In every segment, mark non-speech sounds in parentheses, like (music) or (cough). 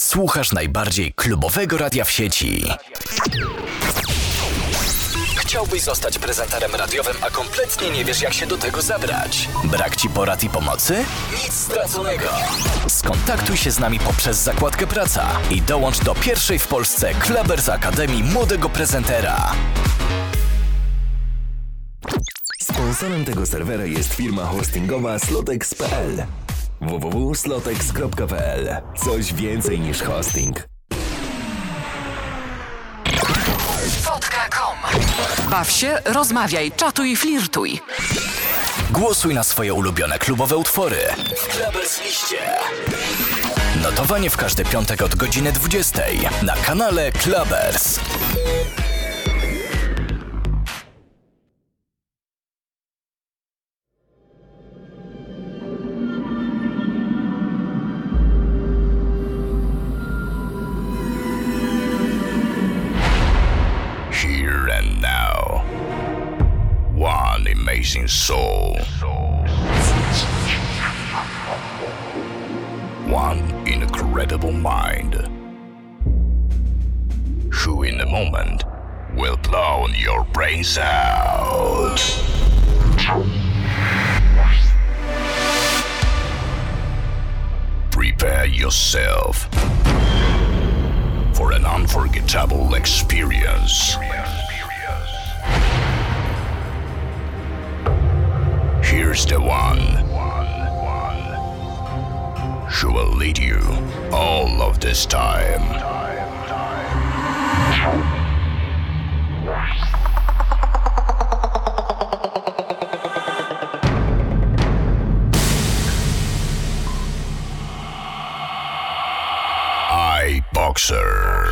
Słuchasz najbardziej klubowego radia w sieci. Chciałbyś zostać prezenterem radiowym, a kompletnie nie wiesz, jak się do tego zabrać? Brak ci porad i pomocy? Nic straconego. Skontaktuj się z nami poprzez zakładkę Praca i dołącz do pierwszej w Polsce Klebers Akademii Młodego Prezentera. Sponsorem tego serwera jest firma hostingowa slotex.pl www.slotex.pl Coś więcej niż hosting. Baw się, rozmawiaj, czatuj, flirtuj. Głosuj na swoje ulubione klubowe utwory w Liście. Notowanie w każdy piątek od godziny 20 na kanale Klebers. Soul. One incredible mind. Who in a moment will blow your brains out. Prepare yourself for an unforgettable experience. Here's the one who will lead you all of this time. I Boxer.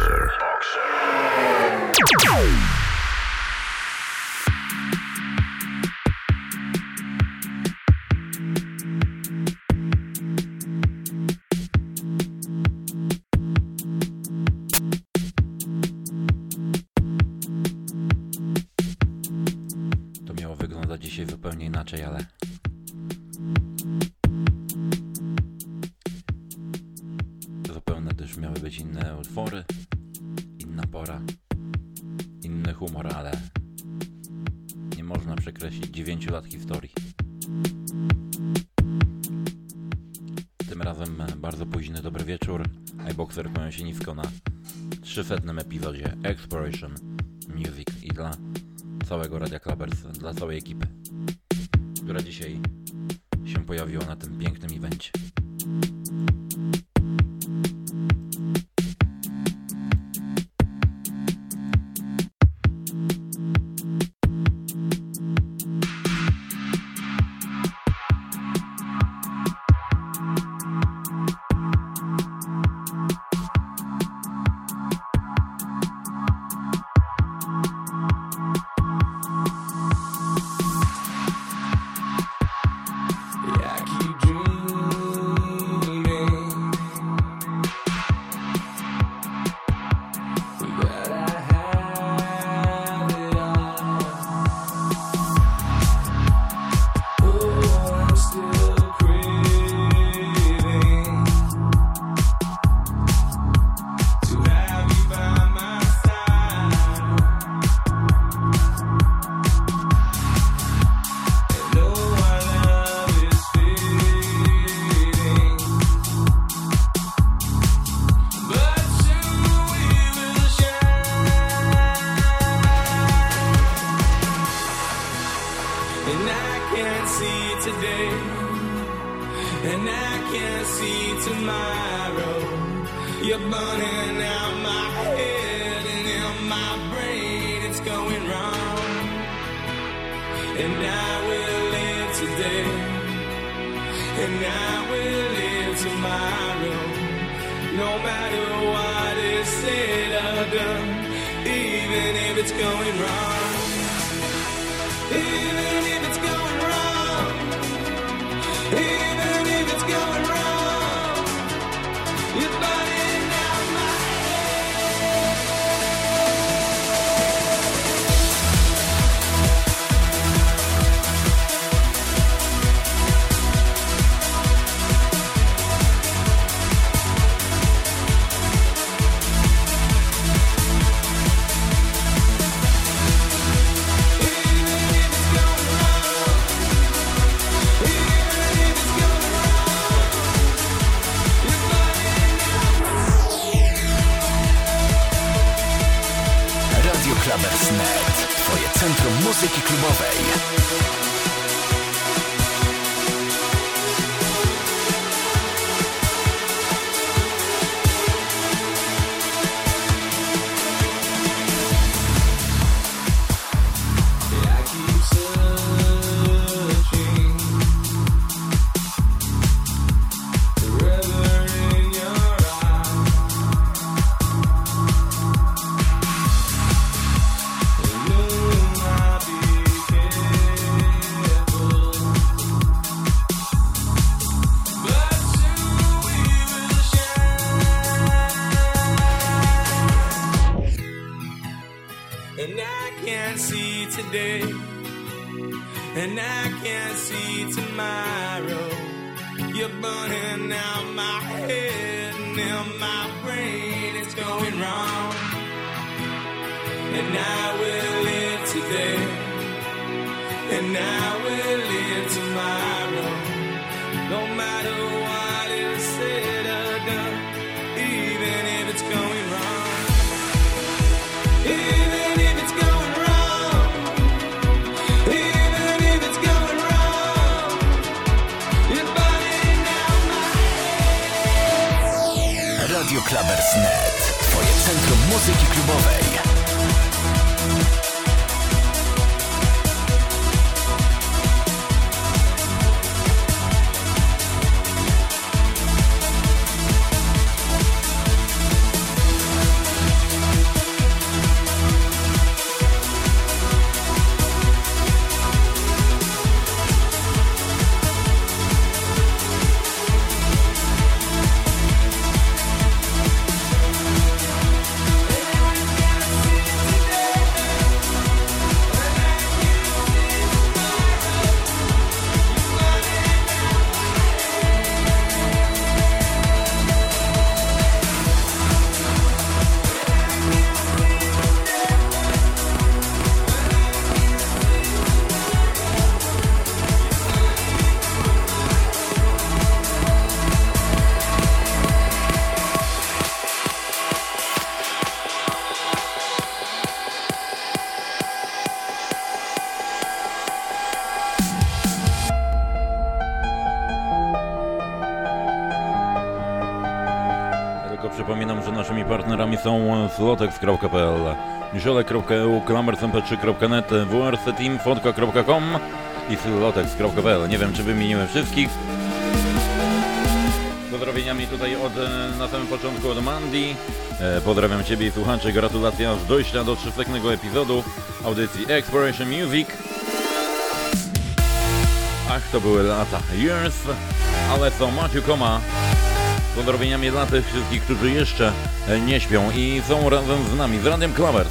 Inaczej, ale. Zupełnie też miały być inne utwory, inna pora, inny humor, ale nie można przekreślić 9 lat historii. Tym razem bardzo późny dobry wieczór. iBoxer kłania się nisko na 300 epizodzie Exploration Music i dla całego Radia Klabers, dla całej ekipy, są zlotek.pl nisiolek.eu, klamercmp3.net, wrcteamfotka.com e i sylotex.pl. Nie wiem, czy wymieniłem wszystkich. Pozdrowieniami tutaj od, e, na samym początku od Mandy. E, pozdrawiam Ciebie i słuchaczy. Gratulacja z dojścia do 300 epizodu audycji Exploration Music. Ach, to były lata. Years, ale co Maciu Koma pozdrowieniami dla tych wszystkich, którzy jeszcze e, nie śpią i są razem z nami, z Radiem Klawers.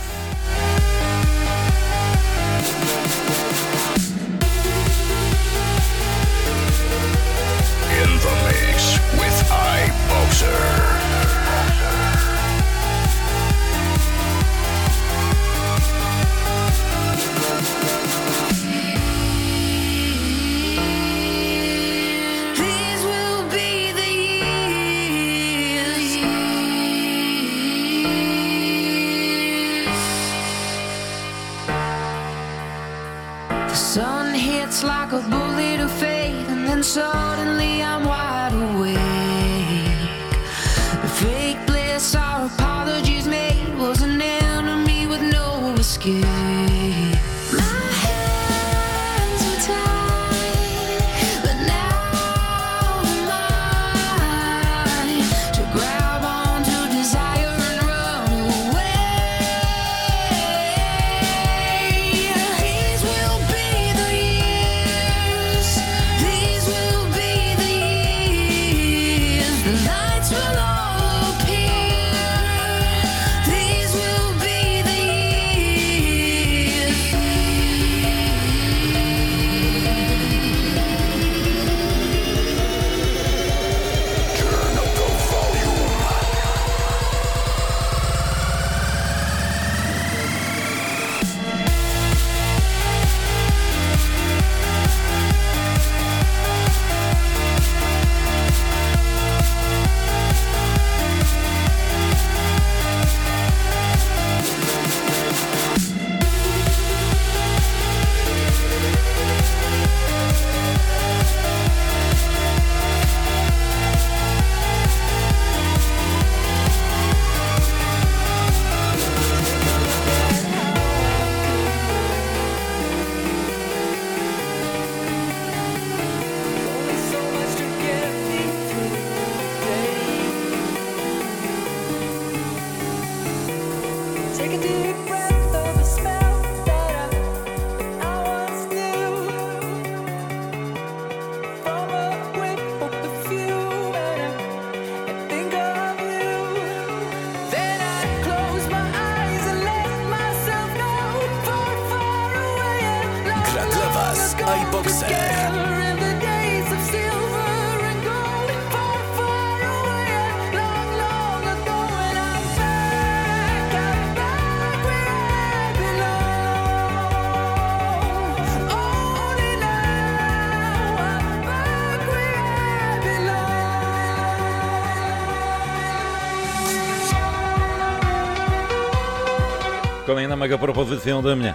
Kolejna mega propozycja ode mnie.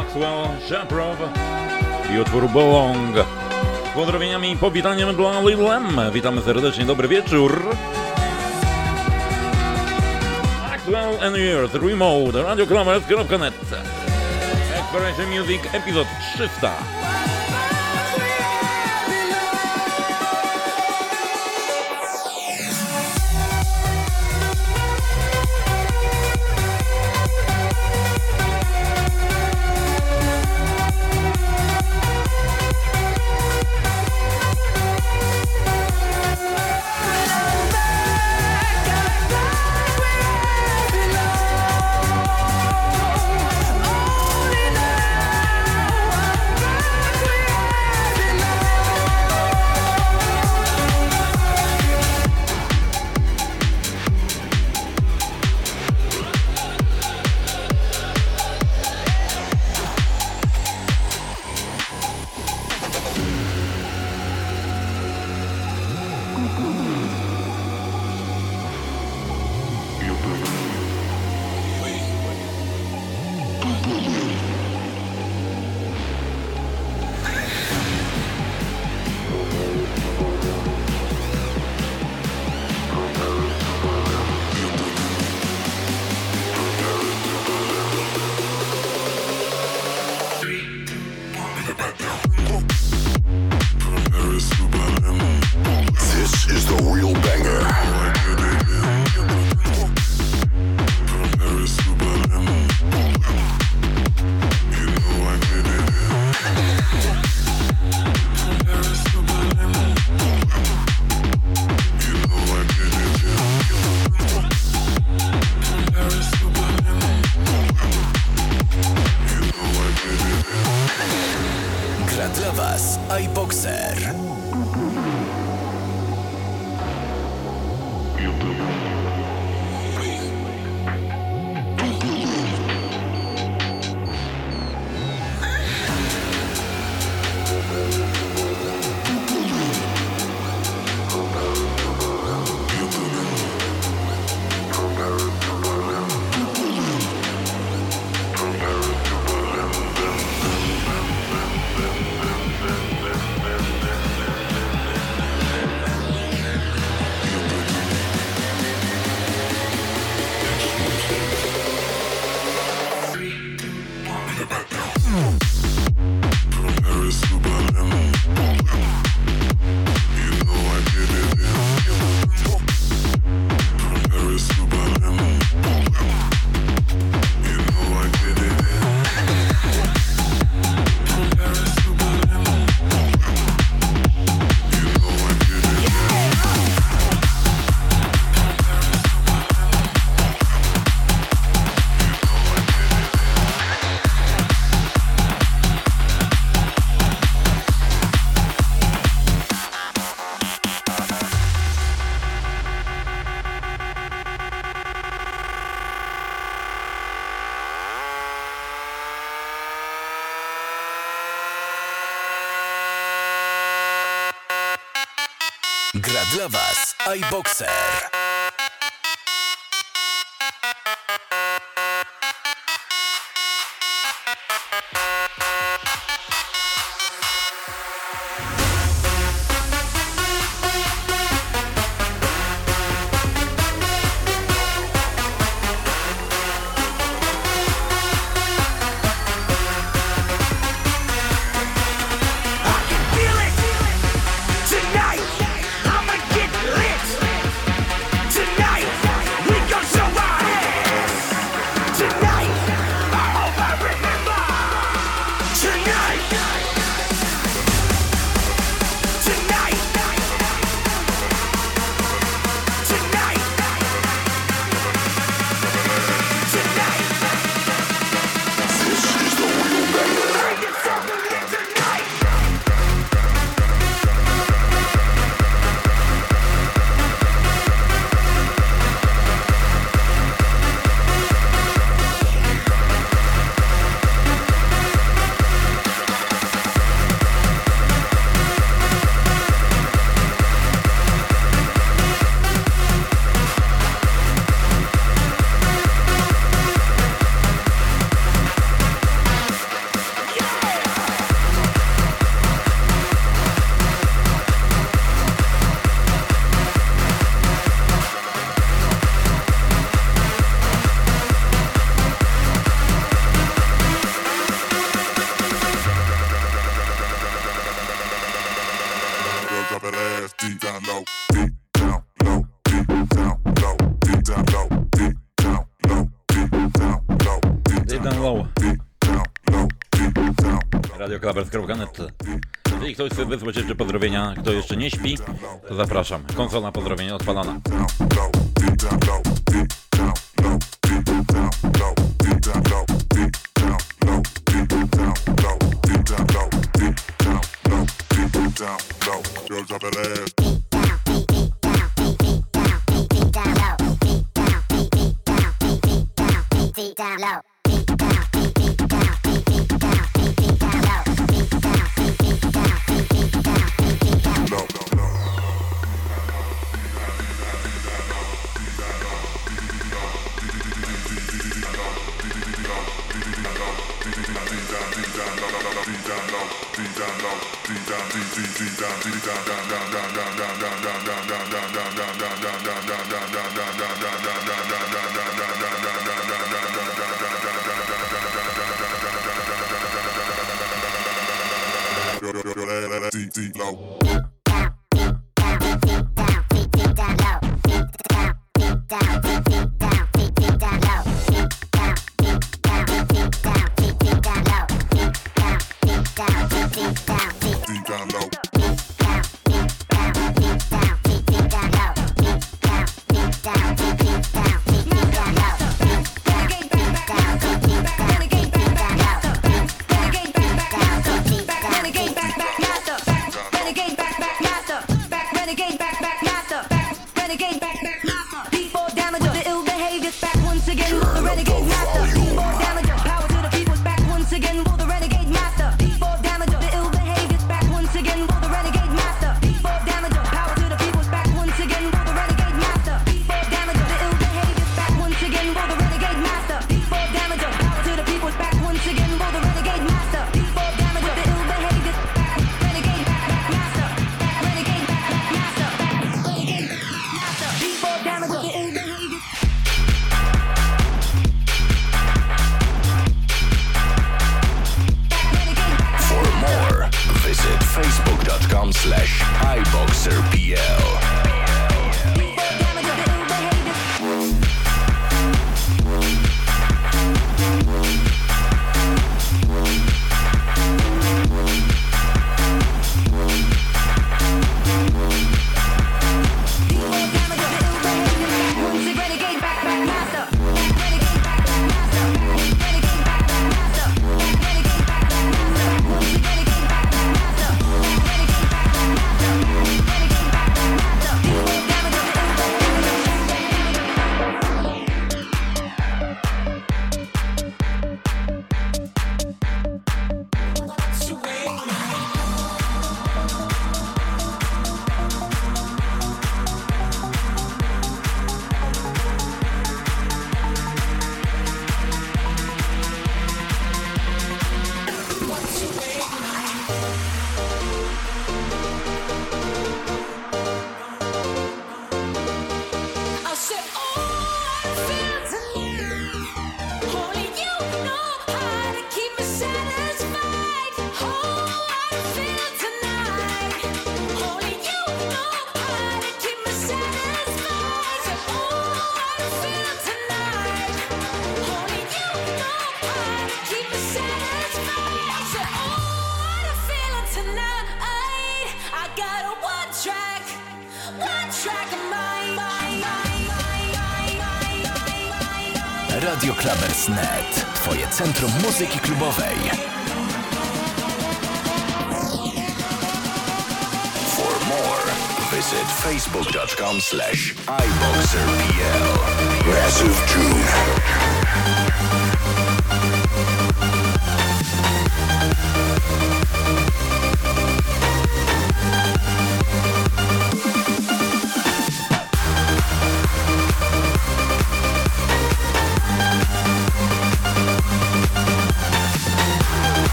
Axwell Shaprow i utwór Belong. Z pozdrowieniami i powitaniem dla Lil. Witamy serdecznie, dobry wieczór. Axwell and Years Remote, radioklamers.net Exploration Music, epizod 300. Dla Was iBoxer. wysłać jeszcze pozdrowienia. Kto jeszcze nie śpi, to zapraszam. Konsola pozdrowienia odpalana.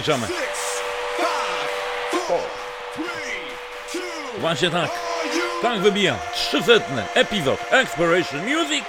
Odliczamy. Właśnie tak. Tak wybija. Trzysetny epizod Exploration Music.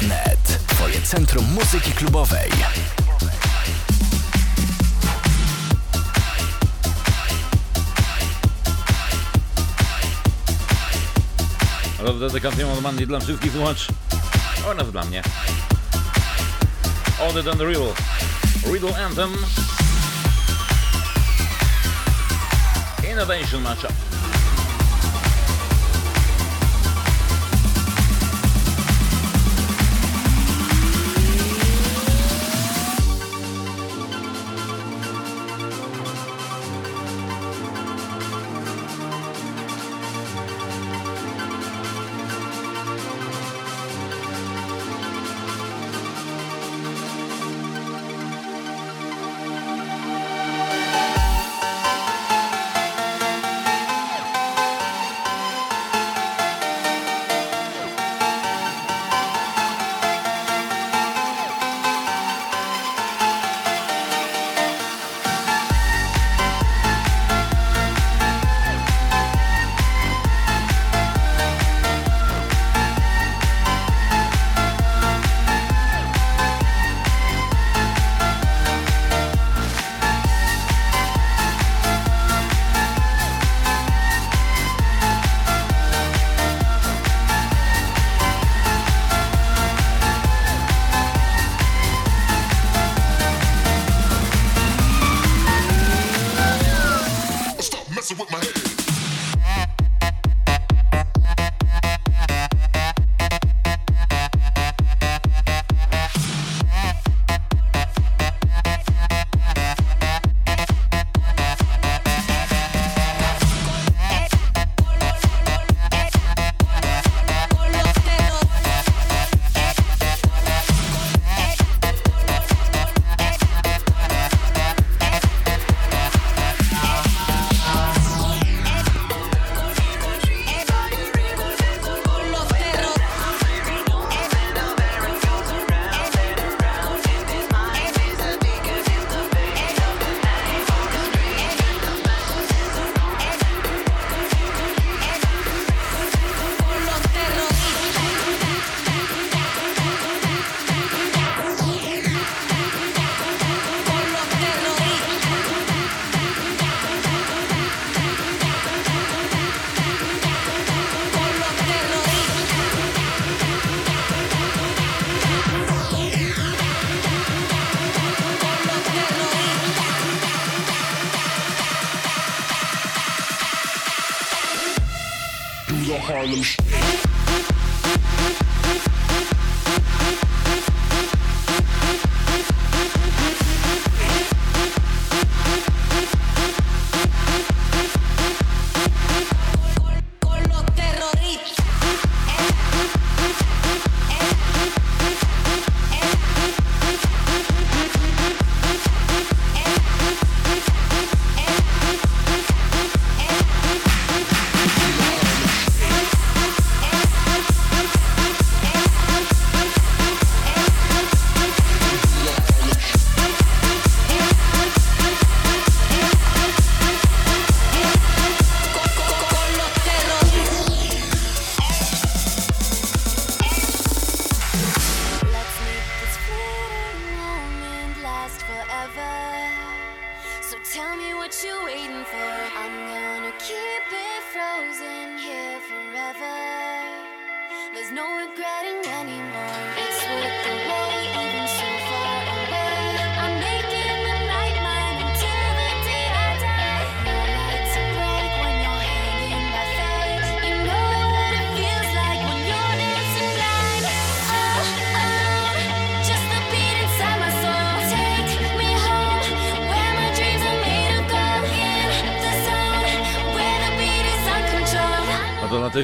Clubbers.net. Twoje centrum muzyki klubowej. Rozdedykacją od Mandy dla wszystkich słuchaczy oraz dla mnie. Audit and Real. Riddle Anthem. Innovation Matchup.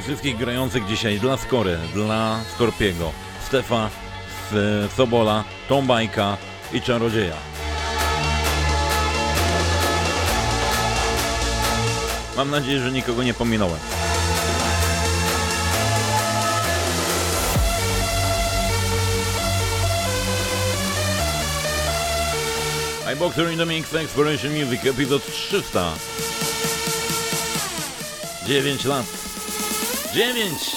Wszystkich grających dzisiaj, dla Skory, dla Skorpiego, Stefa, Sobola, Tombajka i Czarodzieja. Mam nadzieję, że nikogo nie pominąłem. iBoxer in the Mix Exploration Music, epizod 300. 9 lat. 9!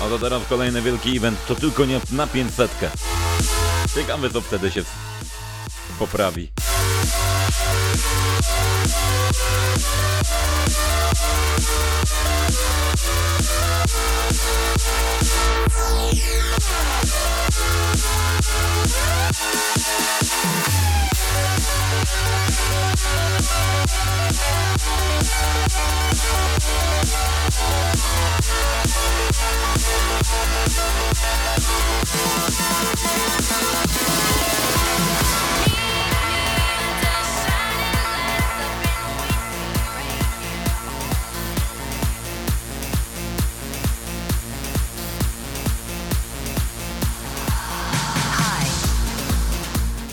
A to teraz kolejny wielki event, to tylko nie na 500. Ciekawe co wtedy się poprawi. Yeah.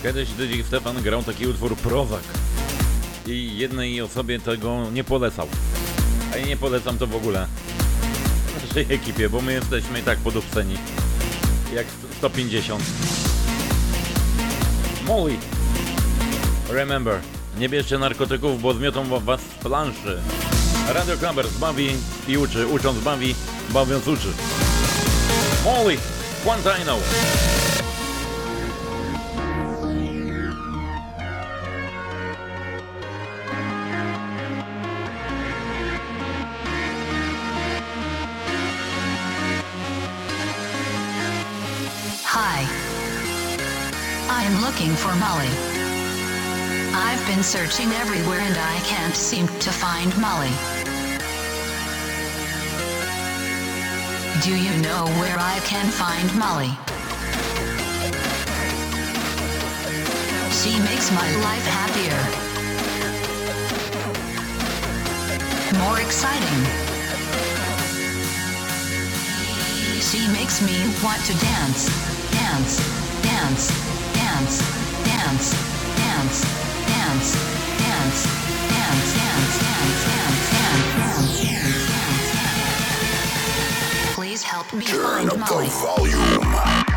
Kiedyś Dydzik Stefan grał taki utwór Prozak i jednej osobie tego nie polecał. A ja nie polecam to w ogóle (laughs) naszej ekipie, bo my jesteśmy i tak podupceni. Jak 150. Molly. Remember, nie bierzcie narkotyków, bo zmiotą was z planszy. Radio Clubbers bawi i uczy, ucząc bawi, bawiąc uczy. Molly, Quantino. Been searching everywhere and I can't seem to find Molly. Do you know where I can find Molly? She makes my life happier. More exciting. She makes me want to dance, dance, dance, dance, dance, dance, Please help me Turn up the volume.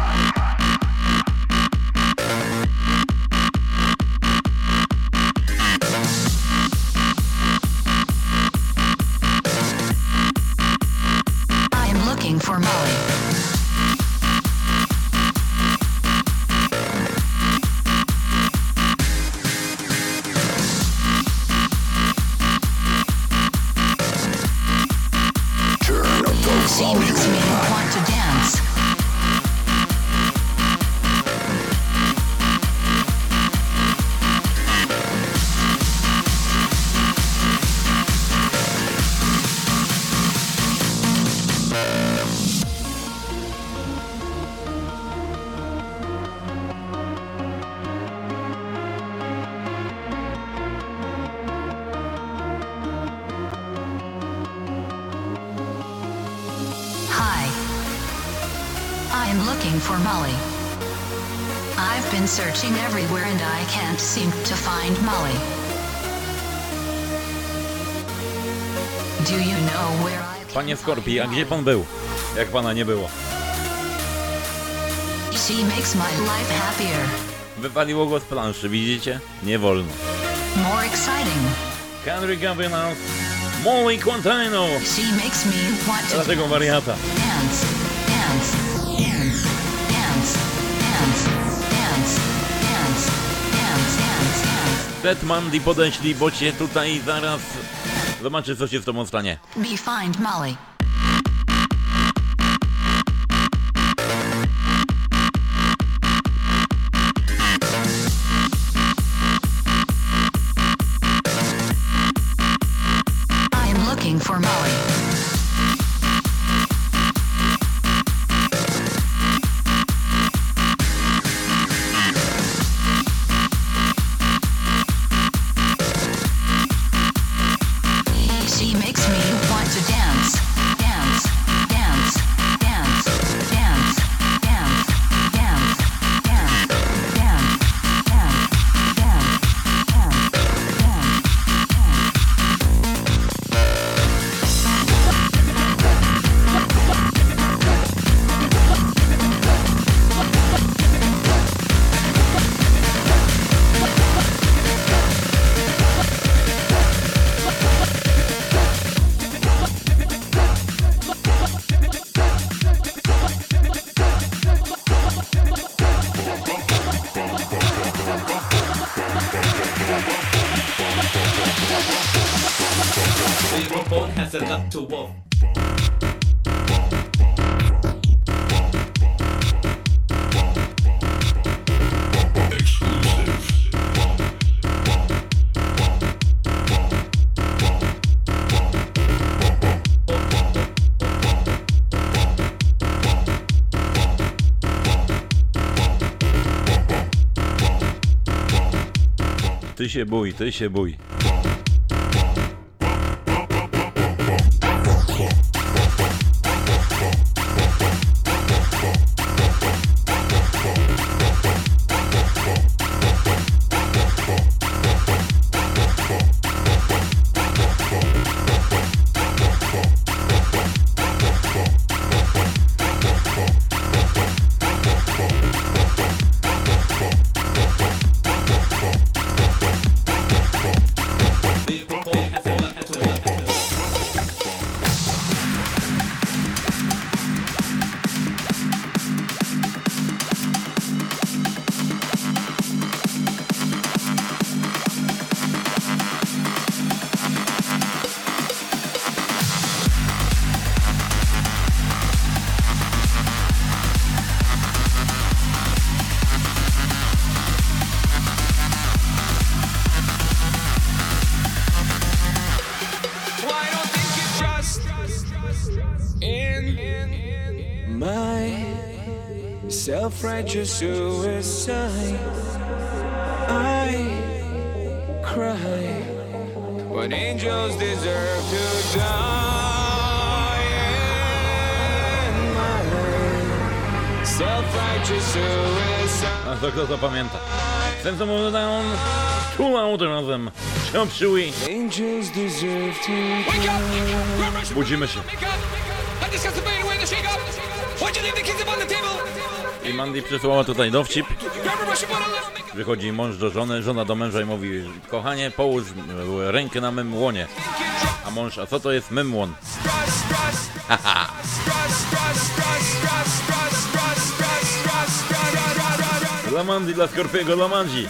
Skorpi, a gdzie pan był? Jak pana nie było? She makes my life happier, Wypaliło go z planszy, widzicie? Nie wolno. more exciting. Henry Molly Quantino! She makes me want to Dlatego wariata. dance, dance, dance, dance, dance, dance, dance, dance, dance, dance. Ted Mandy podeślij, bo cię tutaj zaraz... Zobaczy, co się z tobą stanie. Me find Molly. Się bój, ty się bój. My self righteous suicide. I cry when angels deserve to die. And my self righteous suicide. A to kto to pamięta? System of a Down, Too Loud razem. Jump Chewy. Angels deserve to Wake up! Grab rush, Budzimy się. I Mandy przysłała tutaj dowcip. Wychodzi mąż do żony, żona do męża i mówi Kochanie, połóż e, rękę na mym łonie. A mąż, a co to jest mym łon? Dla Mandy, dla Skorpiego, dla Mandzi.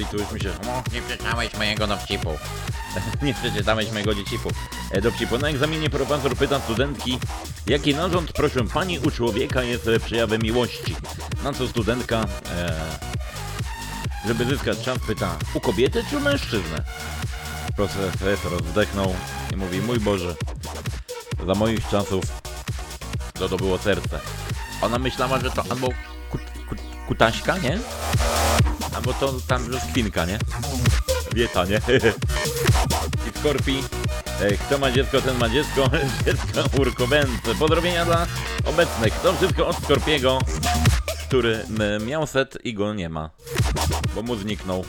Mandy tu już mi się... No, nie przeczytałeś mojego dowcipu. (laughs) nie przeczytałeś mojego dziecipu. E, dowcipu. Na egzaminie profesor pyta studentki, jaki narząd, proszę pani, u człowieka jest przejawem miłości. Na co studentka, e, żeby zyskać czas, pyta, u kobiety czy u mężczyzny? Profesor wzdechnął i mówi, mój Boże, za moich czasów to to było serce. Ona myślała, że to albo kutaśka, nie? Albo to tam brzoskwinka, nie? Wieta, nie? (laughs) I Skorpi, e, kto ma dziecko, ten ma dziecko, (laughs) dziecko urkowęce. Pozdrowienia dla obecnych. To wszystko od Skorpiego, który miał set i go nie ma, bo mu zniknął.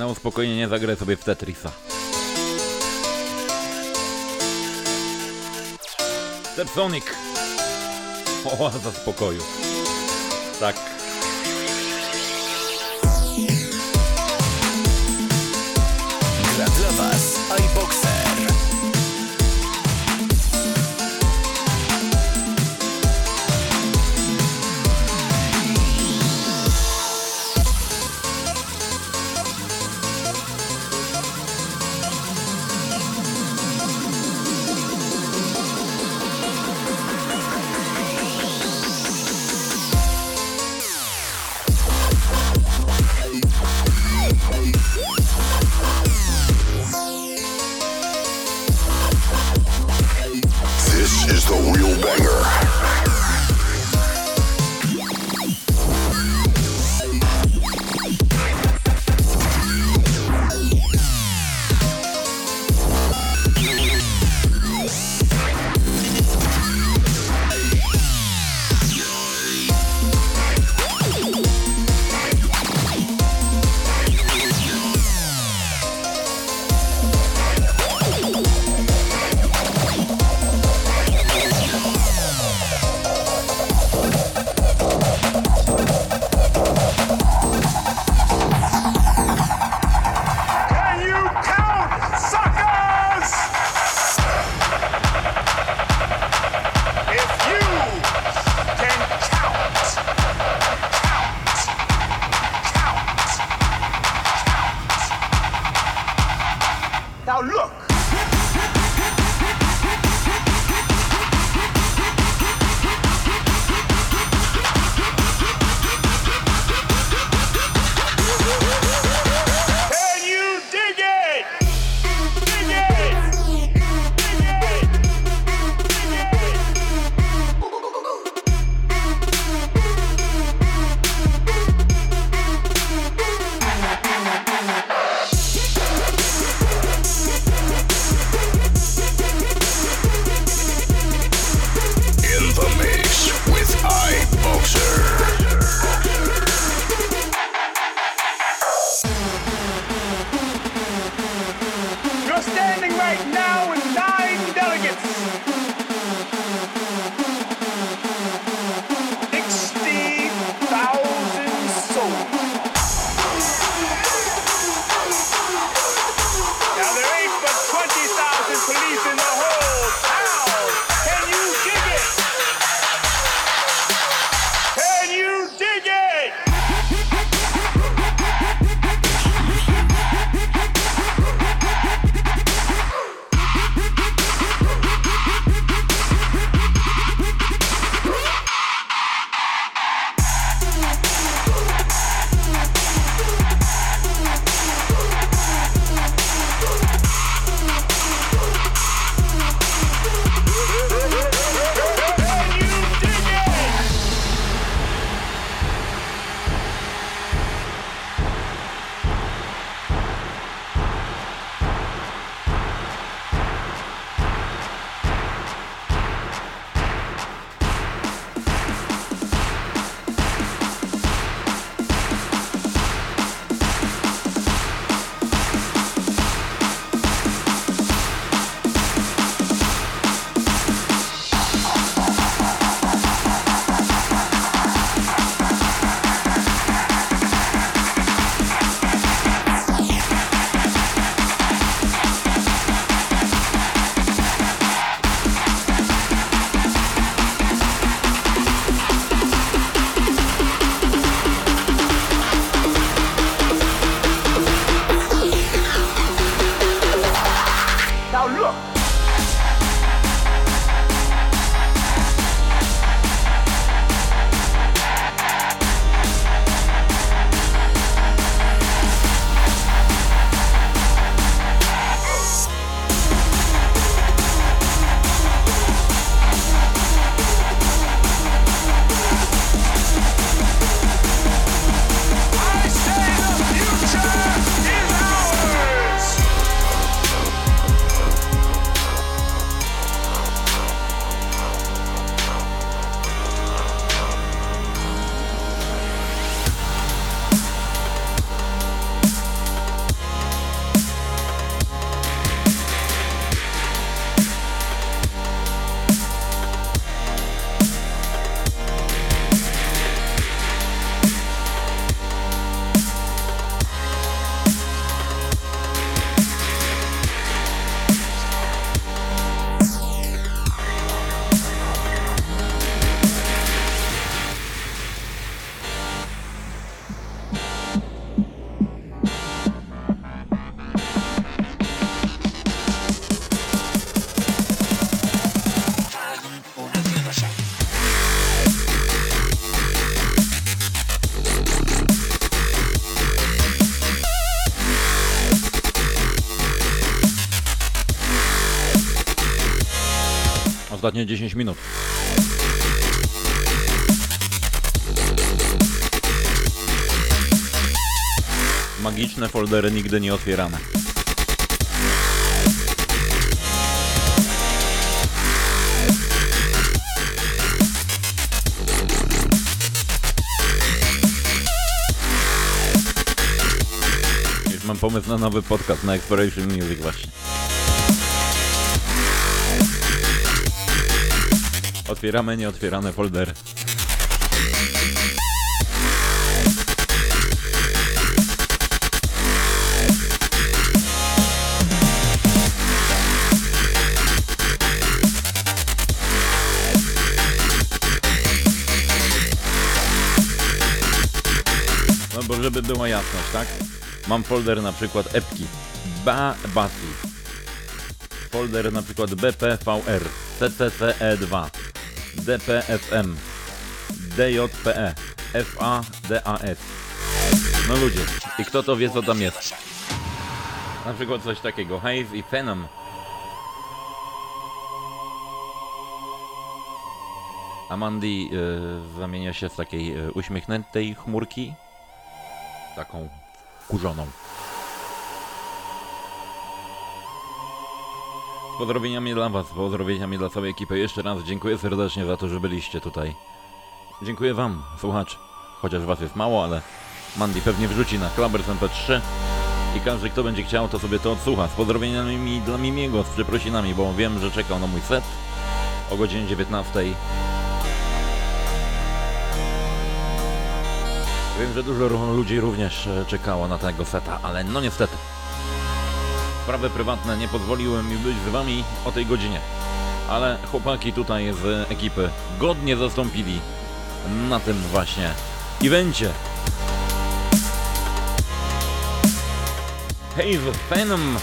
Na uspokojenie zagraj sobie w Tetrisa. Stepsonic! Oaza spokoju. Tak. Ostatnie 10 minut. Magiczne foldery nigdy nie otwierane. Już mam pomysł na nowy podcast na Exploration Music właśnie. Otwieramy nieotwierane foldery. No bo żeby była jasność, tak? Mam folder na przykład epki. Ba Basi. Folder na przykład BPVR, CCCE2, DPFM, DJPE, FADAS. No ludzie, i kto to wie co tam jest? Na przykład coś takiego, Haze i Phenom. Amandi y, zamienia się z takiej y, uśmiechniętej chmurki taką kurzoną. Pozdrowieniami dla Was, pozdrowieniami dla całej ekipy. Jeszcze raz dziękuję serdecznie za to, że byliście tutaj. Dziękuję Wam, słuchacz. Chociaż Was jest mało, ale Mandy pewnie wrzuci na Klabers MP3 i każdy, kto będzie chciał, to sobie to odsłucha. Z pozdrowieniami dla Mimiego, z przeprosinami, bo wiem, że czekał na mój set o godzinie 19. Wiem, że dużo ludzi również e, czekało na tego seta, ale no niestety. Sprawy prywatne nie pozwoliły mi być z wami o tej godzinie. Ale chłopaki tutaj z ekipy godnie zastąpili na tym właśnie evencie. Hej, z Phenom!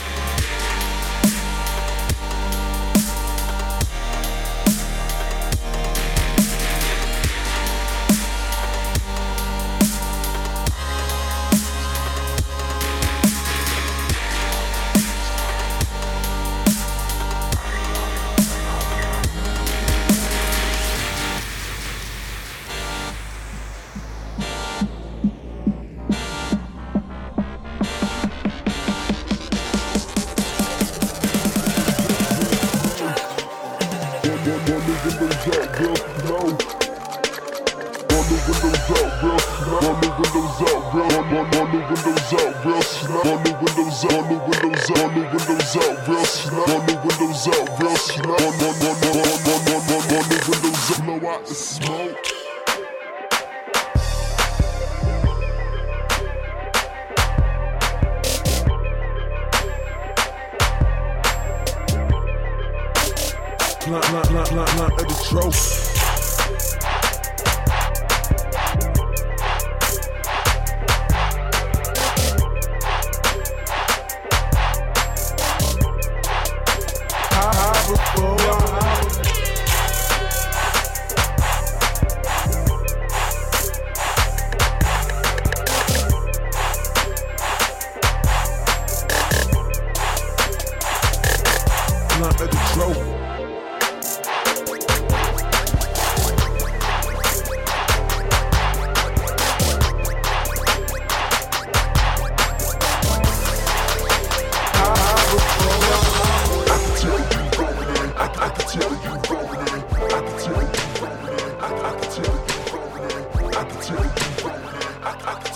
I, I,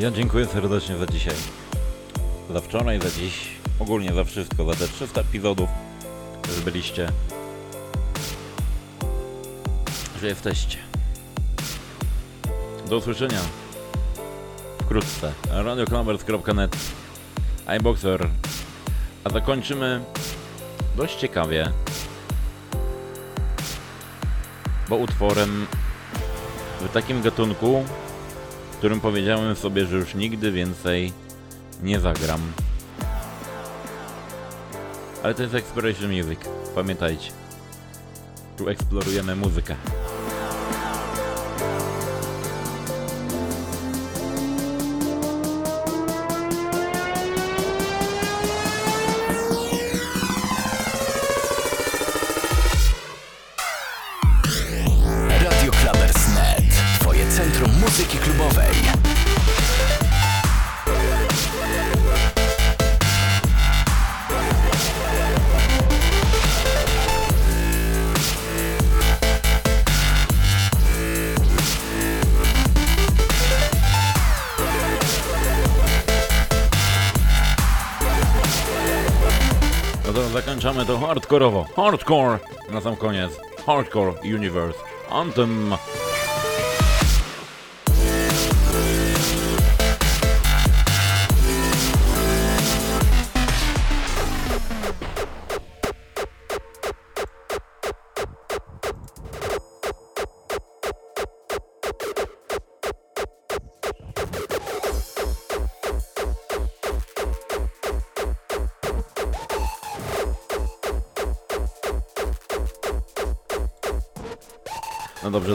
ja dziękuję serdecznie za dzisiaj. Za wczoraj, za dziś, ogólnie za wszystko, za te 300 epizodów, że byliście, że jesteście. Do usłyszenia wkrótce. radioclubbers.net iBoxer. A zakończymy dość ciekawie, bo utworem w takim gatunku, w którym powiedziałem sobie, że już nigdy więcej nie zagram. Ale to jest Exploration Music, pamiętajcie. Tu eksplorujemy muzykę. Hardkorowo. Hardcore na sam koniec. Hardcore Universe. Anthem.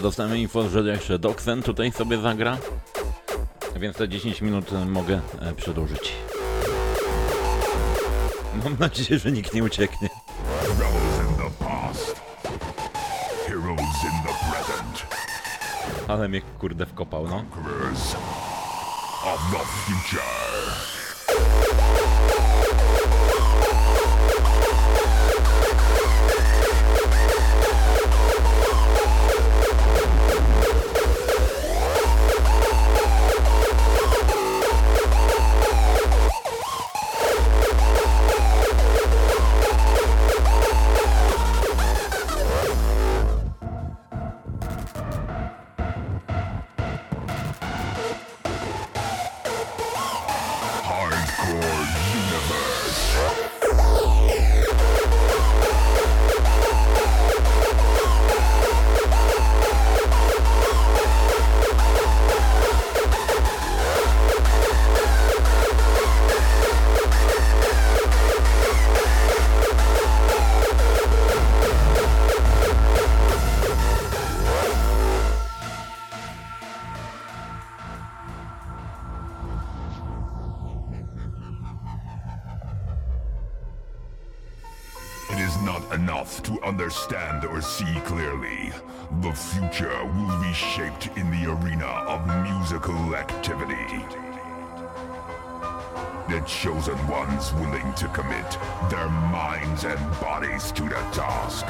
Dostałem info, że jeszcze Doxen tutaj sobie zagra. Więc te 10 minut mogę e, przedłużyć. Mam nadzieję, że nikt nie ucieknie. Ale mnie kurde wkopał, no. Not enough to understand or see clearly. The future will be shaped in the arena of musical activity. The chosen ones willing to commit their minds and bodies to the task.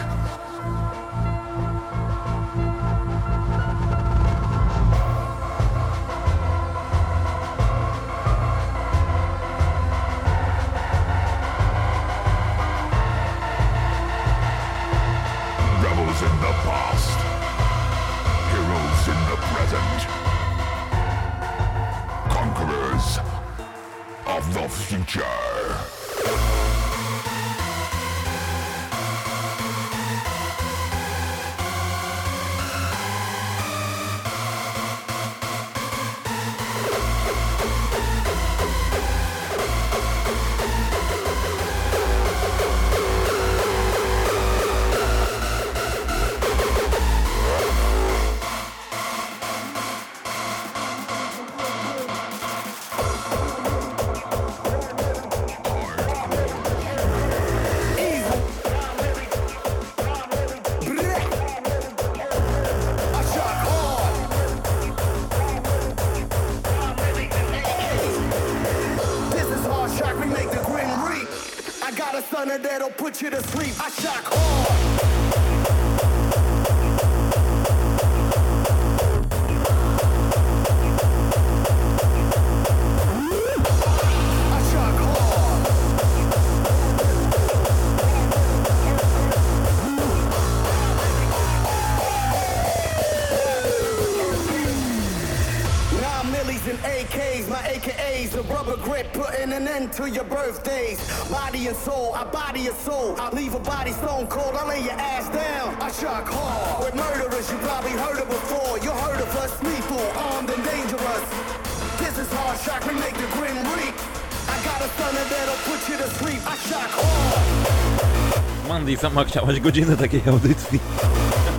Sama chciałaś godziny takiej audycji.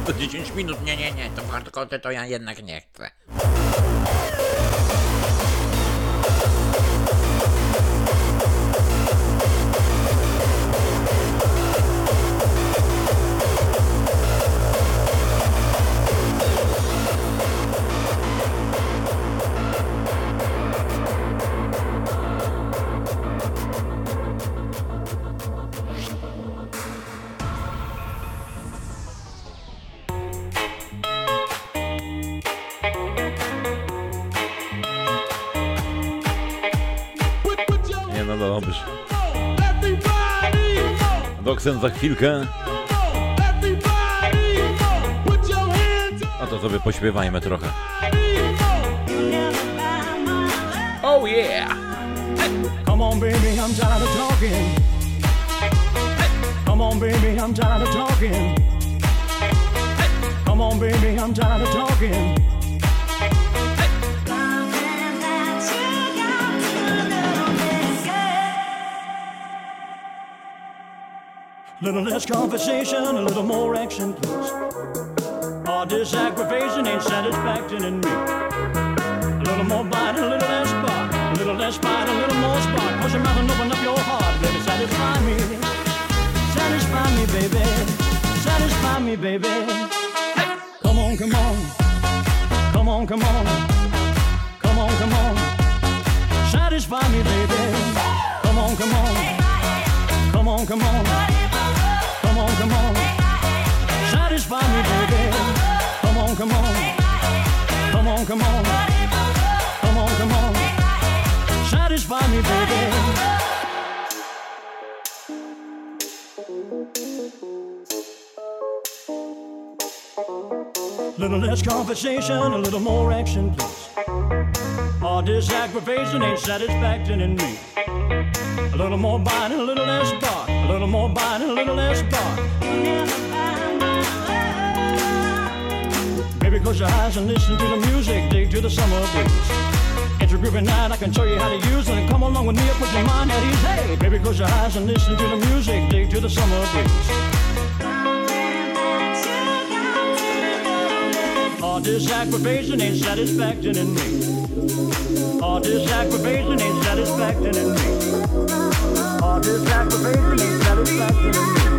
To 10 minut, nie, nie, nie, to hardcore to ja jednak nie chcę. Doksen za chwilkę. A to sobie pośpiewajmy trochę. Oh yeah. Come on, baby, I'm tired of talking. Come on, baby, I'm tired of talking. Come on, baby, I'm tired of talking. Little less conversation, a little more action, please. All this aggravation ain't satisfaction in me. A little more bite, a little less spark. A little less bite, a little more spark. Close your mouth and open up your heart, baby. Satisfy me. Satisfy me, baby. Satisfy me, baby. Hey, come on, come on. Come on, come on. Come on, come on. Satisfy me, baby. Come on, come on. Come on, come on. Come on, come on. Satisfy me, baby. Come on, come on. Come on, come on. Come on, come on. Satisfy me, baby. Little less conversation, a little more action, please. All this aggravation ain't satisfaction in me. A little more and a little less bark. A little more bite and a little less bark. Baby, close your eyes and listen to the music. Dig to the summer breeze. It's a groovy night, I can show you how to use it. And come along with me and put your mind at ease. Hey, baby, close your eyes and listen to the music. Dig to the summer breeze. All this ain't satisfaction in me. All this ain't satisfaction in me. All this ain't satisfaction in me.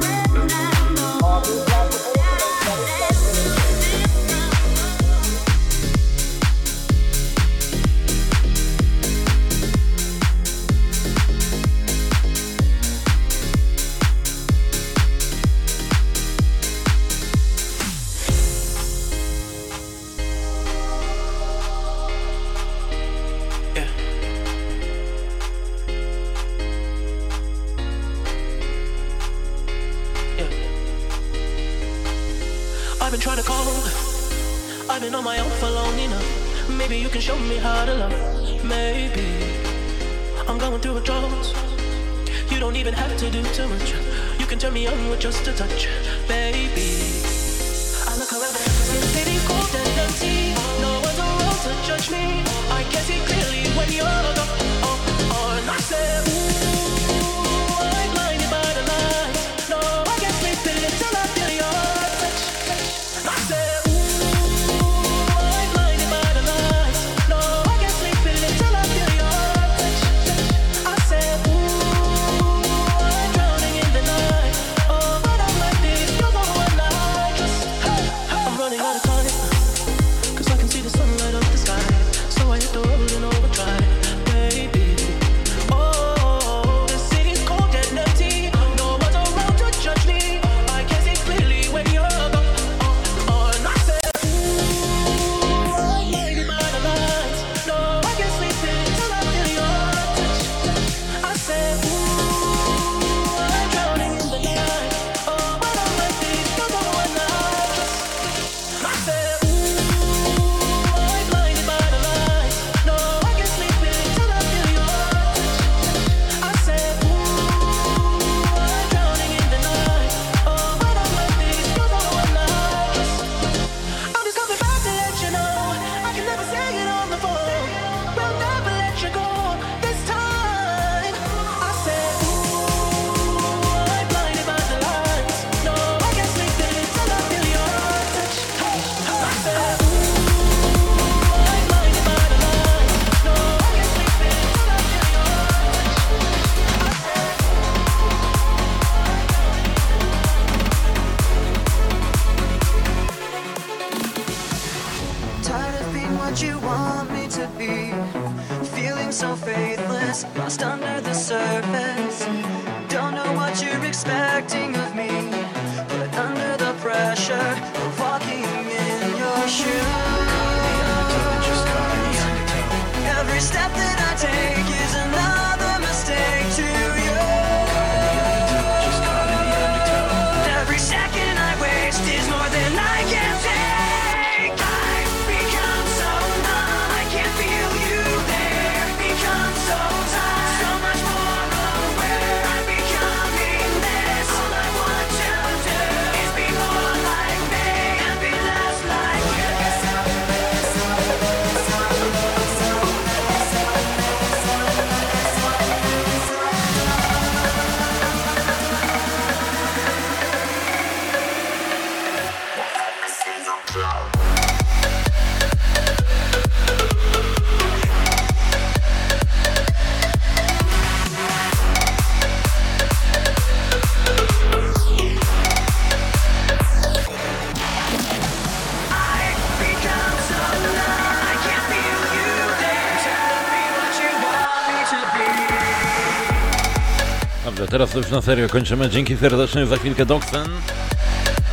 teraz już na serio kończymy. Dzięki serdecznie za chwilkę Doxen.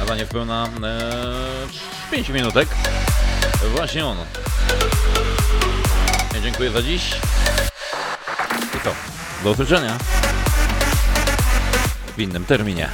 A za niepełna e, 5 minutek. Właśnie on. Ja dziękuję za dziś. I to. Do usłyszenia. W innym terminie.